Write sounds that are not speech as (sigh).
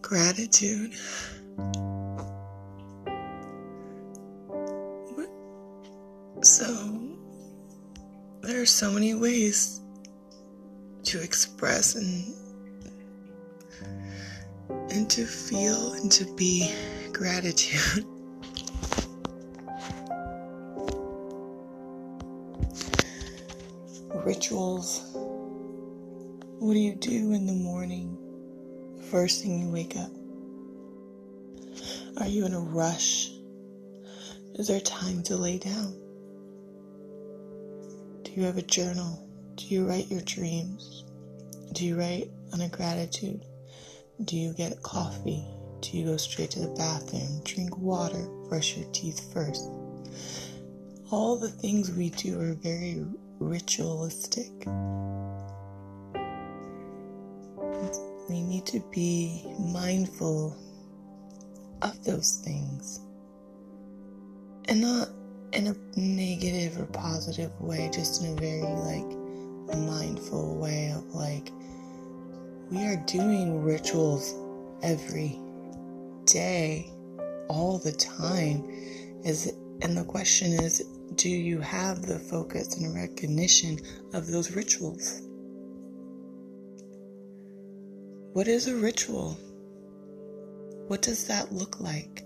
Gratitude. So, there are so many ways to express and and to feel and to be gratitude. (laughs) Rituals. What do you do in the morning? First thing you wake up? Are you in a rush? Is there time to lay down? Do you have a journal? Do you write your dreams? Do you write on a gratitude? Do you get coffee? Do you go straight to the bathroom? Drink water? Brush your teeth first? All the things we do are very ritualistic. We need to be mindful of those things and not in a negative or positive way, just in a very like mindful way of like we are doing rituals every day, all the time. Is and the question is do you have the focus and recognition of those rituals? What is a ritual? What does that look like?